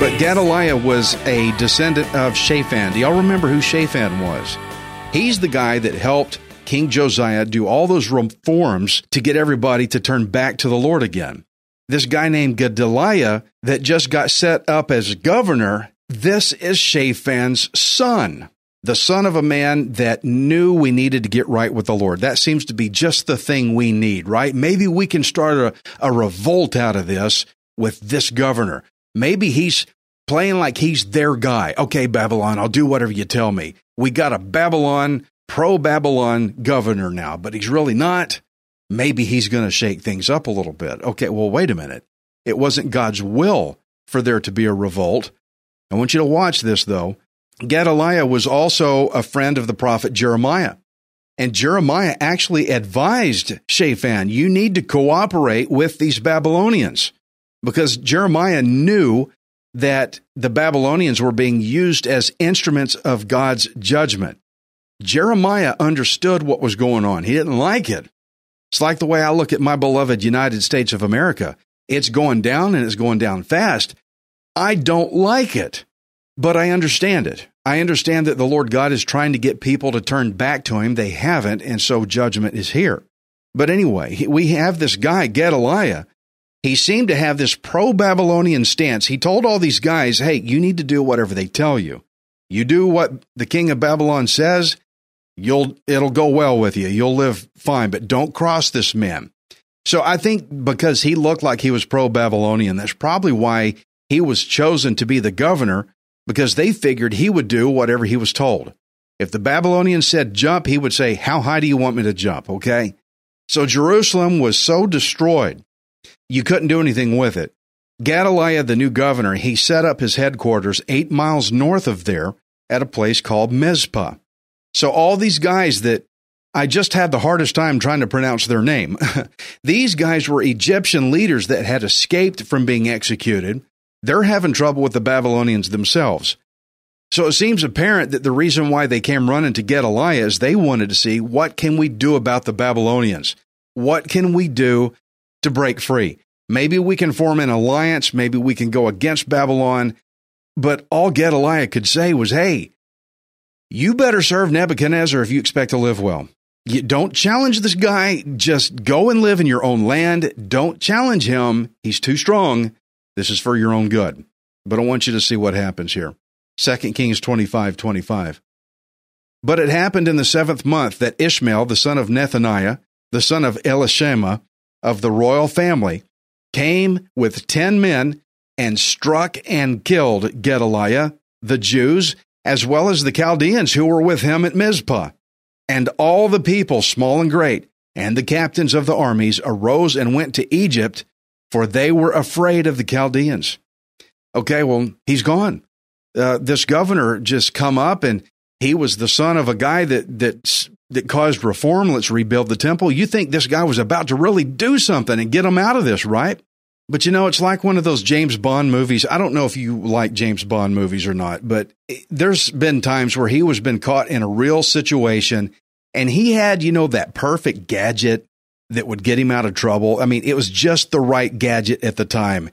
But Gedaliah was a descendant of Shaphan. Do y'all remember who Shaphan was? He's the guy that helped King Josiah do all those reforms to get everybody to turn back to the Lord again. This guy named Gedaliah that just got set up as governor, this is Shaphan's son, the son of a man that knew we needed to get right with the Lord. That seems to be just the thing we need, right? Maybe we can start a, a revolt out of this with this governor. Maybe he's playing like he's their guy. Okay, Babylon, I'll do whatever you tell me. We got a Babylon, pro Babylon governor now, but he's really not. Maybe he's going to shake things up a little bit. Okay, well, wait a minute. It wasn't God's will for there to be a revolt. I want you to watch this, though. Gedaliah was also a friend of the prophet Jeremiah. And Jeremiah actually advised Shaphan, you need to cooperate with these Babylonians because Jeremiah knew that the Babylonians were being used as instruments of God's judgment. Jeremiah understood what was going on. He didn't like it. It's like the way I look at my beloved United States of America. It's going down and it's going down fast. I don't like it, but I understand it. I understand that the Lord God is trying to get people to turn back to Him. They haven't, and so judgment is here. But anyway, we have this guy, Gedaliah. He seemed to have this pro Babylonian stance. He told all these guys, hey, you need to do whatever they tell you. You do what the king of Babylon says, you'll it'll go well with you. You'll live fine, but don't cross this man. So I think because he looked like he was pro Babylonian, that's probably why he was chosen to be the governor because they figured he would do whatever he was told. If the Babylonians said jump, he would say, How high do you want me to jump? Okay. So Jerusalem was so destroyed, you couldn't do anything with it. Gedaliah, the new governor, he set up his headquarters eight miles north of there at a place called Mizpah. So all these guys that I just had the hardest time trying to pronounce their name. These guys were Egyptian leaders that had escaped from being executed. They're having trouble with the Babylonians themselves. So it seems apparent that the reason why they came running to Gedaliah is they wanted to see what can we do about the Babylonians? What can we do to break free? Maybe we can form an alliance, maybe we can go against Babylon. But all Gedaliah could say was, hey, you better serve Nebuchadnezzar if you expect to live well. You don't challenge this guy. Just go and live in your own land. Don't challenge him. He's too strong. This is for your own good. But I want you to see what happens here. 2 Kings 25 25. But it happened in the seventh month that Ishmael, the son of Nethaniah, the son of Elishama, of the royal family, came with ten men and struck and killed Gedaliah, the Jews, as well as the Chaldeans who were with him at Mizpah. And all the people, small and great, and the captains of the armies arose and went to Egypt, for they were afraid of the Chaldeans. Okay, well, he's gone. Uh, this governor just come up, and he was the son of a guy that that that caused reform. Let's rebuild the temple. You think this guy was about to really do something and get him out of this, right? But you know, it's like one of those James Bond movies. I don't know if you like James Bond movies or not, but there's been times where he was been caught in a real situation and he had, you know, that perfect gadget that would get him out of trouble. I mean, it was just the right gadget at the time.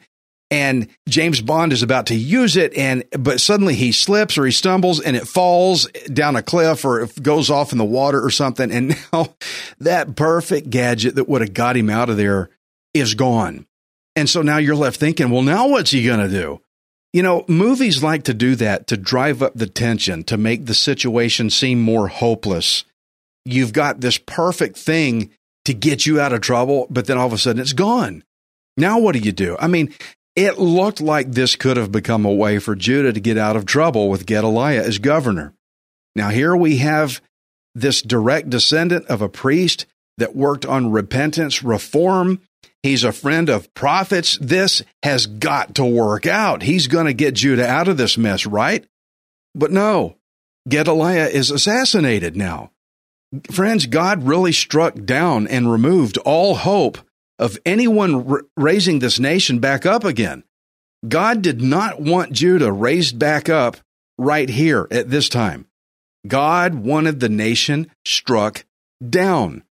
And James Bond is about to use it and but suddenly he slips or he stumbles and it falls down a cliff or it goes off in the water or something and now that perfect gadget that would have got him out of there is gone. And so now you're left thinking, well, now what's he going to do? You know, movies like to do that to drive up the tension, to make the situation seem more hopeless. You've got this perfect thing to get you out of trouble, but then all of a sudden it's gone. Now what do you do? I mean, it looked like this could have become a way for Judah to get out of trouble with Gedaliah as governor. Now here we have this direct descendant of a priest that worked on repentance, reform. He's a friend of prophets. This has got to work out. He's going to get Judah out of this mess, right? But no, Gedaliah is assassinated now. Friends, God really struck down and removed all hope of anyone r- raising this nation back up again. God did not want Judah raised back up right here at this time. God wanted the nation struck down.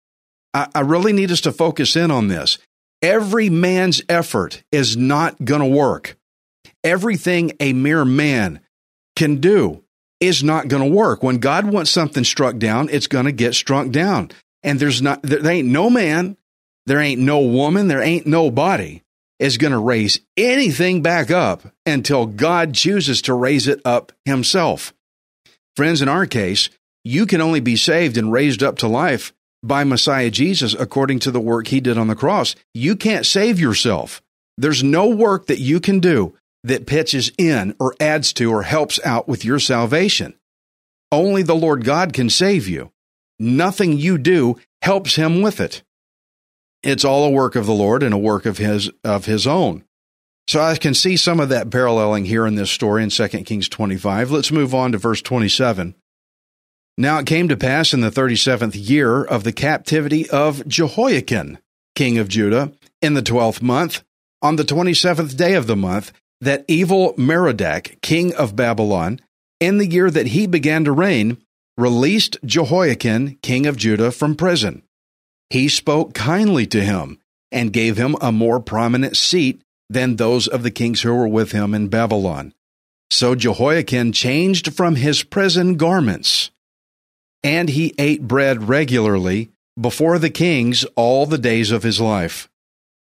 I, I really need us to focus in on this. Every man's effort is not going to work. Everything a mere man can do is not going to work. When God wants something struck down, it's going to get struck down. And there's not, there ain't no man, there ain't no woman, there ain't nobody is going to raise anything back up until God chooses to raise it up himself. Friends, in our case, you can only be saved and raised up to life by Messiah Jesus according to the work he did on the cross. You can't save yourself. There's no work that you can do that pitches in or adds to or helps out with your salvation. Only the Lord God can save you. Nothing you do helps him with it. It's all a work of the Lord and a work of his of his own. So I can see some of that paralleling here in this story in 2 Kings 25. Let's move on to verse 27. Now it came to pass in the 37th year of the captivity of Jehoiachin, king of Judah, in the 12th month, on the 27th day of the month, that evil Merodach, king of Babylon, in the year that he began to reign, released Jehoiachin, king of Judah, from prison. He spoke kindly to him and gave him a more prominent seat than those of the kings who were with him in Babylon. So Jehoiachin changed from his prison garments, and he ate bread regularly before the kings all the days of his life.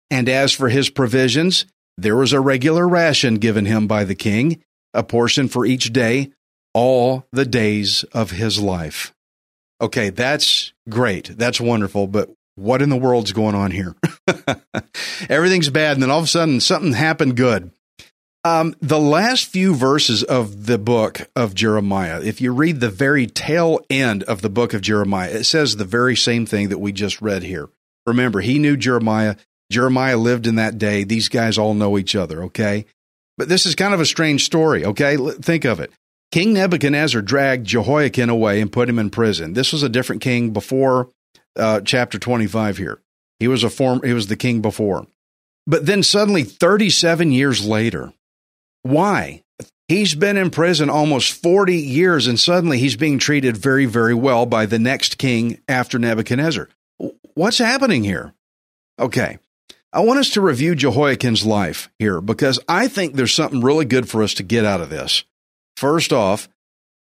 And as for his provisions, there was a regular ration given him by the king, a portion for each day, all the days of his life. Okay, that's great. That's wonderful. But what in the world's going on here? Everything's bad. And then all of a sudden, something happened good. Um, the last few verses of the book of Jeremiah, if you read the very tail end of the book of Jeremiah, it says the very same thing that we just read here. Remember, he knew Jeremiah. Jeremiah lived in that day. These guys all know each other, okay? But this is kind of a strange story, okay? Think of it. King Nebuchadnezzar dragged Jehoiachin away and put him in prison. This was a different king before uh, chapter 25 here. He was a form he was the king before. But then suddenly 37 years later, why? He's been in prison almost 40 years and suddenly he's being treated very very well by the next king after Nebuchadnezzar. What's happening here? Okay. I want us to review Jehoiachin's life here because I think there's something really good for us to get out of this. First off,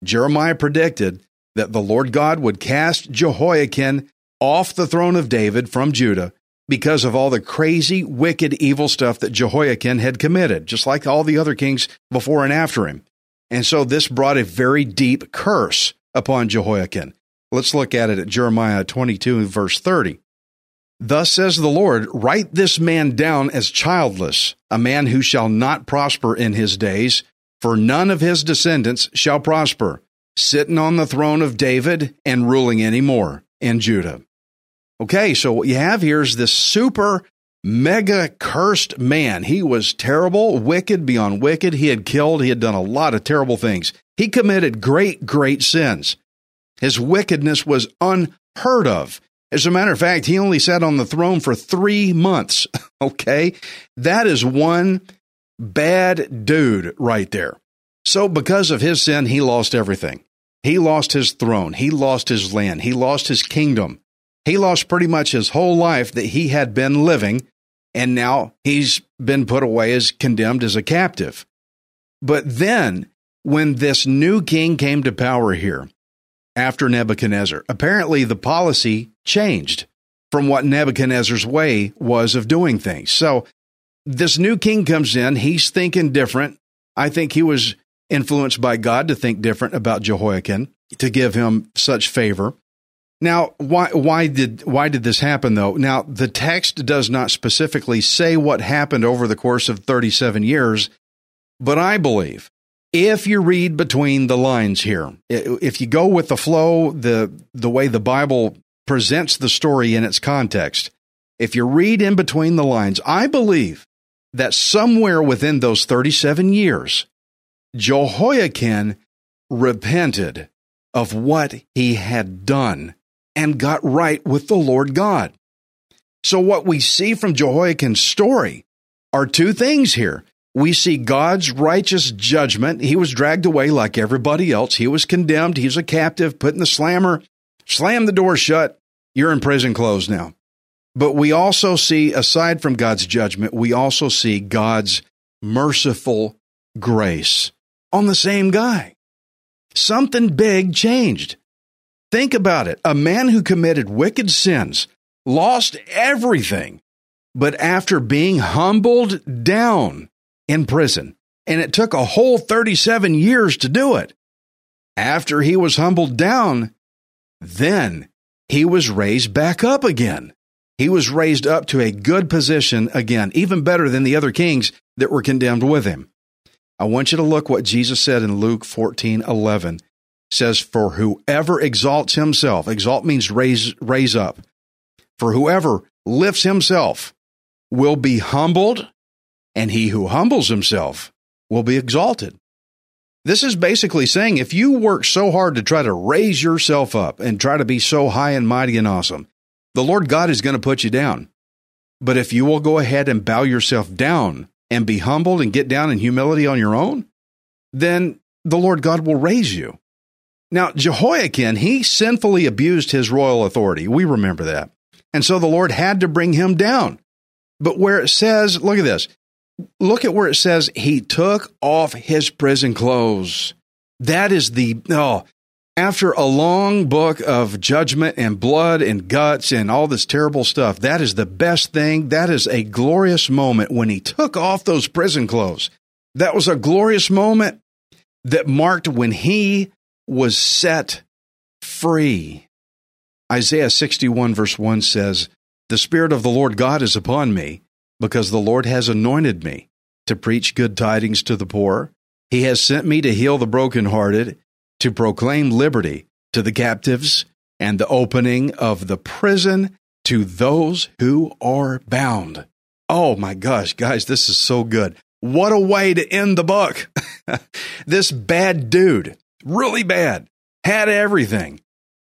Jeremiah predicted that the Lord God would cast Jehoiachin off the throne of David from Judah because of all the crazy, wicked, evil stuff that Jehoiachin had committed, just like all the other kings before and after him. And so this brought a very deep curse upon Jehoiachin. Let's look at it at Jeremiah 22, verse 30. Thus says the Lord, write this man down as childless, a man who shall not prosper in his days, for none of his descendants shall prosper, sitting on the throne of David and ruling any more in Judah. Okay, so what you have here is this super mega cursed man. He was terrible, wicked beyond wicked. He had killed, he had done a lot of terrible things. He committed great, great sins. His wickedness was unheard of. As a matter of fact, he only sat on the throne for three months. Okay, that is one bad dude right there. So, because of his sin, he lost everything. He lost his throne. He lost his land. He lost his kingdom. He lost pretty much his whole life that he had been living, and now he's been put away as condemned as a captive. But then, when this new king came to power here, after Nebuchadnezzar, apparently the policy changed from what Nebuchadnezzar's way was of doing things. So, this new king comes in, he's thinking different. I think he was influenced by God to think different about Jehoiachin, to give him such favor. Now, why why did why did this happen though? Now, the text does not specifically say what happened over the course of 37 years, but I believe if you read between the lines here, if you go with the flow, the the way the Bible presents the story in its context, if you read in between the lines, I believe that somewhere within those 37 years, Jehoiachin repented of what he had done and got right with the Lord God. So, what we see from Jehoiachin's story are two things here. We see God's righteous judgment. He was dragged away like everybody else. He was condemned. He's a captive, put in the slammer, slam the door shut. You're in prison clothes now. But we also see, aside from God's judgment, we also see God's merciful grace on the same guy. Something big changed. Think about it. A man who committed wicked sins, lost everything, but after being humbled down in prison, and it took a whole 37 years to do it. After he was humbled down, then he was raised back up again. He was raised up to a good position again, even better than the other kings that were condemned with him. I want you to look what Jesus said in Luke 14 11 says, For whoever exalts himself, exalt means raise, raise up. For whoever lifts himself will be humbled, and he who humbles himself will be exalted. This is basically saying if you work so hard to try to raise yourself up and try to be so high and mighty and awesome, the Lord God is going to put you down. But if you will go ahead and bow yourself down and be humbled and get down in humility on your own, then the Lord God will raise you. Now, Jehoiachin, he sinfully abused his royal authority. We remember that. And so the Lord had to bring him down. But where it says, look at this. Look at where it says he took off his prison clothes. That is the, oh, after a long book of judgment and blood and guts and all this terrible stuff, that is the best thing. That is a glorious moment when he took off those prison clothes. That was a glorious moment that marked when he was set free. Isaiah 61, verse 1 says, The Spirit of the Lord God is upon me, because the Lord has anointed me to preach good tidings to the poor. He has sent me to heal the brokenhearted, to proclaim liberty to the captives, and the opening of the prison to those who are bound. Oh my gosh, guys, this is so good. What a way to end the book. this bad dude really bad, had everything.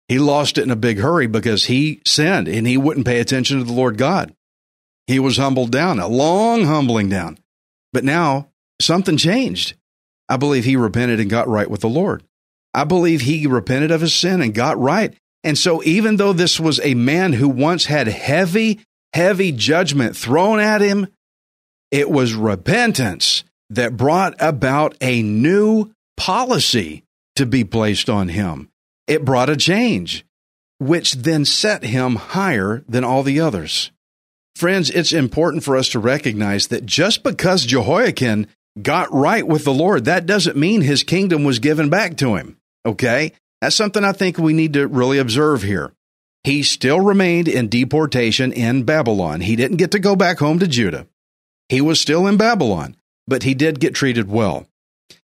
He lost it in a big hurry because he sinned and he wouldn't pay attention to the Lord God. He was humbled down, a long humbling down. But now something changed. I believe he repented and got right with the Lord. I believe he repented of his sin and got right. And so, even though this was a man who once had heavy, heavy judgment thrown at him, it was repentance that brought about a new policy to be placed on him. It brought a change, which then set him higher than all the others. Friends, it's important for us to recognize that just because Jehoiachin got right with the Lord, that doesn't mean his kingdom was given back to him. Okay? That's something I think we need to really observe here. He still remained in deportation in Babylon. He didn't get to go back home to Judah. He was still in Babylon, but he did get treated well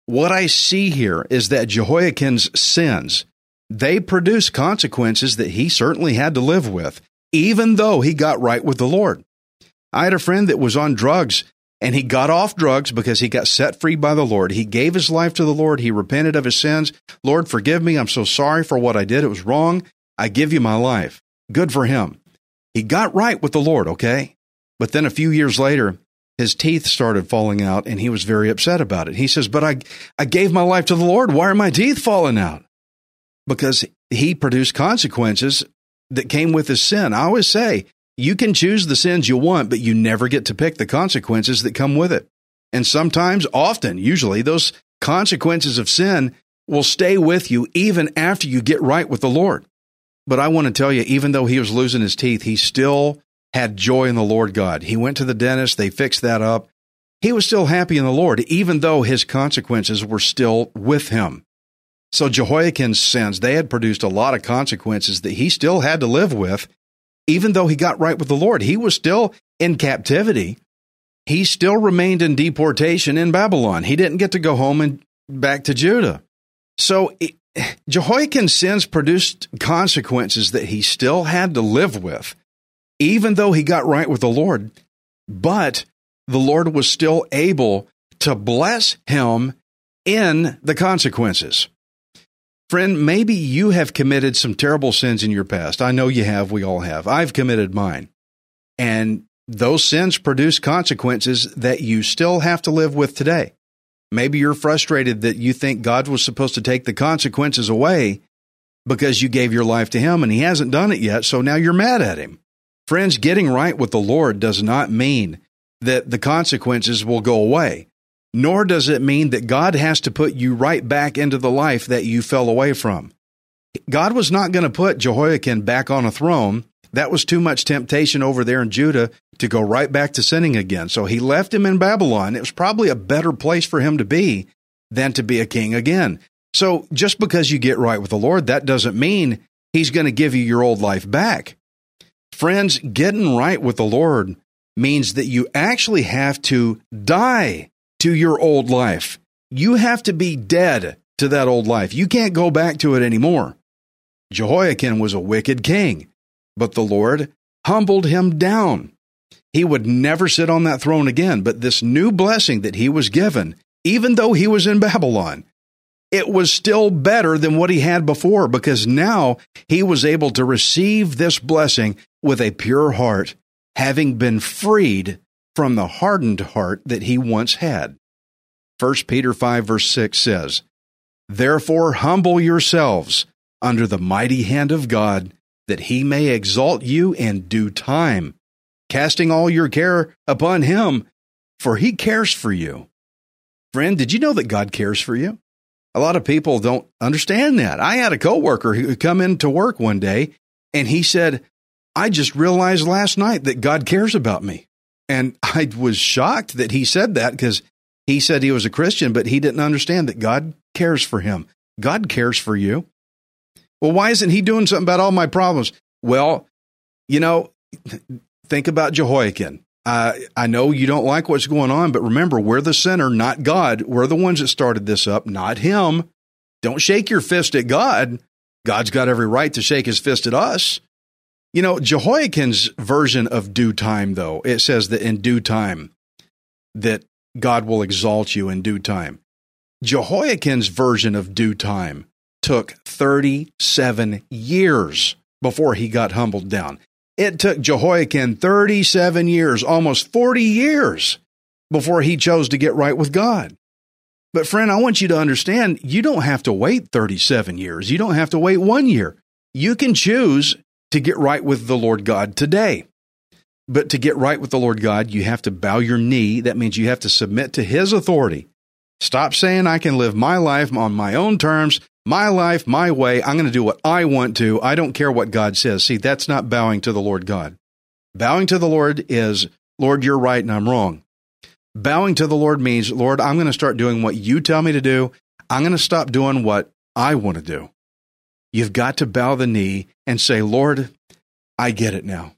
what I see here is that Jehoiachin's sins, they produce consequences that he certainly had to live with, even though he got right with the Lord. I had a friend that was on drugs and he got off drugs because he got set free by the Lord. He gave his life to the Lord. He repented of his sins. Lord, forgive me. I'm so sorry for what I did. It was wrong. I give you my life. Good for him. He got right with the Lord, okay? But then a few years later, his teeth started falling out and he was very upset about it. He says, But I, I gave my life to the Lord. Why are my teeth falling out? Because he produced consequences that came with his sin. I always say, you can choose the sins you want, but you never get to pick the consequences that come with it. And sometimes, often, usually, those consequences of sin will stay with you even after you get right with the Lord. But I want to tell you, even though he was losing his teeth, he still had joy in the Lord God. He went to the dentist, they fixed that up. He was still happy in the Lord, even though his consequences were still with him. So Jehoiachin's sins, they had produced a lot of consequences that he still had to live with, even though he got right with the Lord. He was still in captivity. He still remained in deportation in Babylon. He didn't get to go home and back to Judah. So Jehoiachin's sins produced consequences that he still had to live with, even though he got right with the Lord. But the Lord was still able to bless him in the consequences. Friend, maybe you have committed some terrible sins in your past. I know you have. We all have. I've committed mine. And those sins produce consequences that you still have to live with today. Maybe you're frustrated that you think God was supposed to take the consequences away because you gave your life to Him and He hasn't done it yet, so now you're mad at Him. Friends, getting right with the Lord does not mean that the consequences will go away nor does it mean that God has to put you right back into the life that you fell away from. God was not going to put Jehoiachin back on a throne. That was too much temptation over there in Judah to go right back to sinning again. So he left him in Babylon. It was probably a better place for him to be than to be a king again. So just because you get right with the Lord, that doesn't mean he's going to give you your old life back. Friends, getting right with the Lord means that you actually have to die to your old life. You have to be dead to that old life. You can't go back to it anymore. Jehoiachin was a wicked king, but the Lord humbled him down. He would never sit on that throne again, but this new blessing that he was given, even though he was in Babylon, it was still better than what he had before because now he was able to receive this blessing with a pure heart, having been freed from the hardened heart that he once had. 1 Peter 5, verse 6 says, Therefore humble yourselves under the mighty hand of God, that he may exalt you in due time, casting all your care upon him, for he cares for you. Friend, did you know that God cares for you? A lot of people don't understand that. I had a coworker who come into work one day and he said, I just realized last night that God cares about me. And I was shocked that he said that because he said he was a Christian, but he didn't understand that God cares for him. God cares for you. Well, why isn't he doing something about all my problems? Well, you know, think about Jehoiachin. Uh, I know you don't like what's going on, but remember, we're the sinner, not God. We're the ones that started this up, not him. Don't shake your fist at God. God's got every right to shake his fist at us. You know, Jehoiachin's version of due time, though, it says that in due time, that God will exalt you in due time. Jehoiachin's version of due time took 37 years before he got humbled down. It took Jehoiachin 37 years, almost 40 years, before he chose to get right with God. But, friend, I want you to understand you don't have to wait 37 years. You don't have to wait one year. You can choose to get right with the Lord God today. But to get right with the Lord God, you have to bow your knee. That means you have to submit to His authority. Stop saying I can live my life on my own terms, my life, my way. I'm going to do what I want to. I don't care what God says. See, that's not bowing to the Lord God. Bowing to the Lord is, Lord, you're right and I'm wrong. Bowing to the Lord means, Lord, I'm going to start doing what you tell me to do. I'm going to stop doing what I want to do. You've got to bow the knee and say, Lord, I get it now.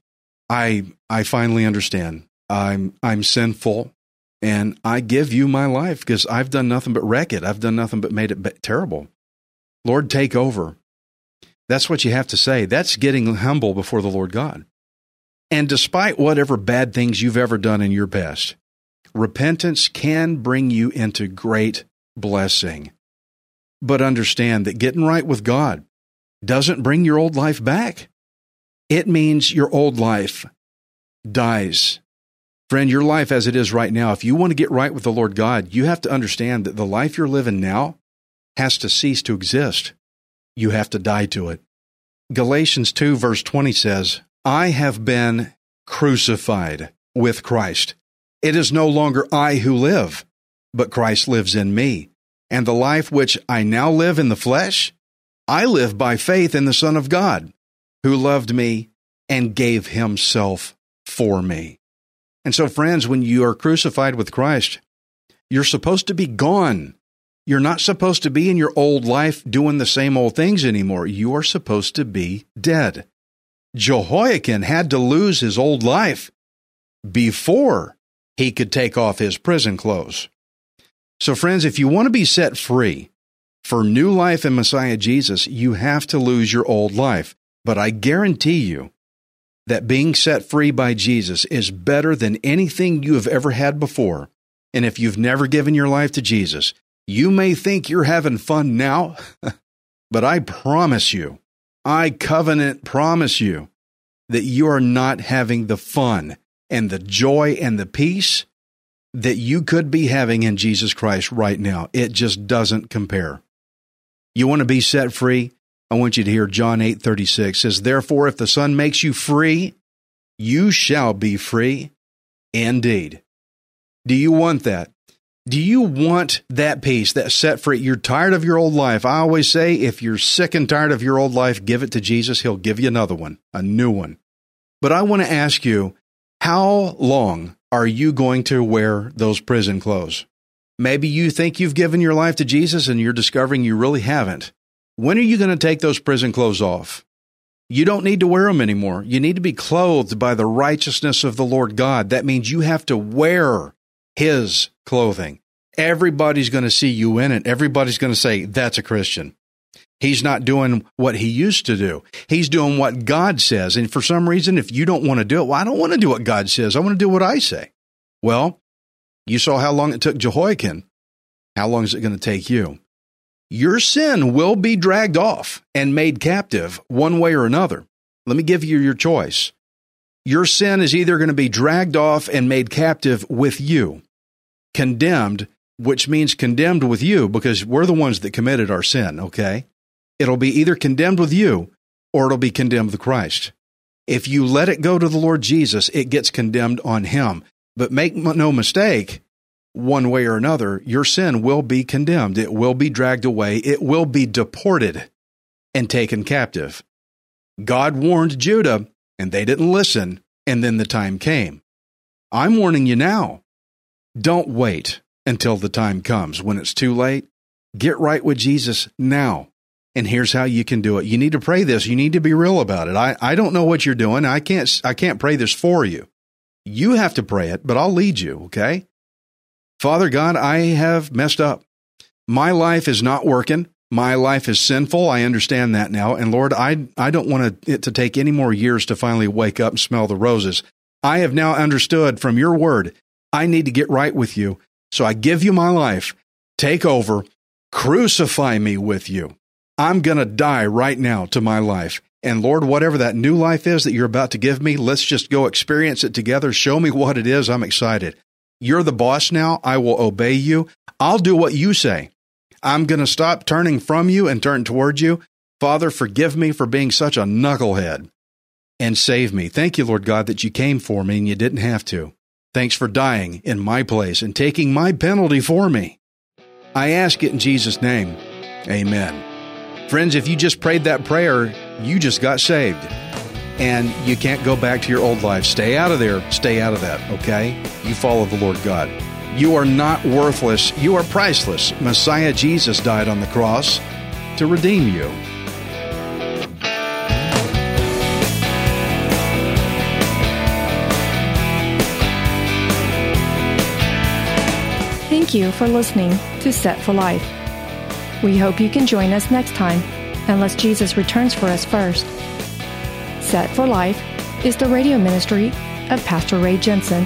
I I finally understand. I'm I'm sinful and I give you my life because I've done nothing but wreck it. I've done nothing but made it terrible. Lord, take over. That's what you have to say. That's getting humble before the Lord God. And despite whatever bad things you've ever done in your past, repentance can bring you into great blessing. But understand that getting right with God doesn't bring your old life back. It means your old life dies. Friend, your life as it is right now, if you want to get right with the Lord God, you have to understand that the life you're living now has to cease to exist. You have to die to it. Galatians 2, verse 20 says, I have been crucified with Christ. It is no longer I who live, but Christ lives in me. And the life which I now live in the flesh, I live by faith in the Son of God, who loved me and gave himself for me. And so, friends, when you are crucified with Christ, you're supposed to be gone. You're not supposed to be in your old life doing the same old things anymore. You are supposed to be dead. Jehoiachin had to lose his old life before he could take off his prison clothes. So, friends, if you want to be set free for new life in Messiah Jesus, you have to lose your old life. But I guarantee you that being set free by Jesus is better than anything you have ever had before. And if you've never given your life to Jesus, you may think you're having fun now, but I promise you, I covenant promise you that you are not having the fun and the joy and the peace that you could be having in Jesus Christ right now. It just doesn't compare. You want to be set free? I want you to hear John 8:36 says, "Therefore if the Son makes you free, you shall be free indeed." Do you want that? Do you want that peace, that set free? You're tired of your old life. I always say if you're sick and tired of your old life, give it to Jesus. He'll give you another one, a new one. But I want to ask you, how long are you going to wear those prison clothes? Maybe you think you've given your life to Jesus and you're discovering you really haven't. When are you going to take those prison clothes off? You don't need to wear them anymore. You need to be clothed by the righteousness of the Lord God. That means you have to wear His clothing. Everybody's going to see you in it. Everybody's going to say, that's a Christian. He's not doing what he used to do. He's doing what God says. And for some reason, if you don't want to do it, well, I don't want to do what God says. I want to do what I say. Well, you saw how long it took Jehoiachin. How long is it going to take you? Your sin will be dragged off and made captive one way or another. Let me give you your choice. Your sin is either going to be dragged off and made captive with you, condemned, which means condemned with you because we're the ones that committed our sin, okay? It'll be either condemned with you or it'll be condemned with Christ. If you let it go to the Lord Jesus, it gets condemned on him. But make no mistake, one way or another, your sin will be condemned. It will be dragged away. It will be deported and taken captive. God warned Judah, and they didn't listen, and then the time came. I'm warning you now. Don't wait until the time comes when it's too late. Get right with Jesus now. And here's how you can do it. You need to pray this. You need to be real about it. I, I don't know what you're doing. I can't, I can't pray this for you. You have to pray it, but I'll lead you. Okay. Father God, I have messed up. My life is not working. My life is sinful. I understand that now. And Lord, I, I don't want it to take any more years to finally wake up and smell the roses. I have now understood from your word, I need to get right with you. So I give you my life. Take over. Crucify me with you. I'm going to die right now to my life. And Lord, whatever that new life is that you're about to give me, let's just go experience it together. Show me what it is. I'm excited. You're the boss now. I will obey you. I'll do what you say. I'm going to stop turning from you and turn towards you. Father, forgive me for being such a knucklehead and save me. Thank you, Lord God, that you came for me and you didn't have to. Thanks for dying in my place and taking my penalty for me. I ask it in Jesus' name. Amen. Friends, if you just prayed that prayer, you just got saved. And you can't go back to your old life. Stay out of there. Stay out of that, okay? You follow the Lord God. You are not worthless. You are priceless. Messiah Jesus died on the cross to redeem you. Thank you for listening to Set for Life. We hope you can join us next time, unless Jesus returns for us first. Set for Life is the radio ministry of Pastor Ray Jensen.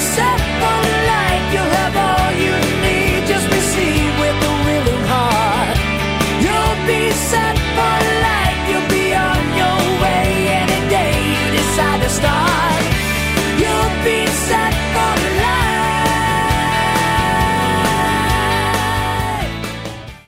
set on like you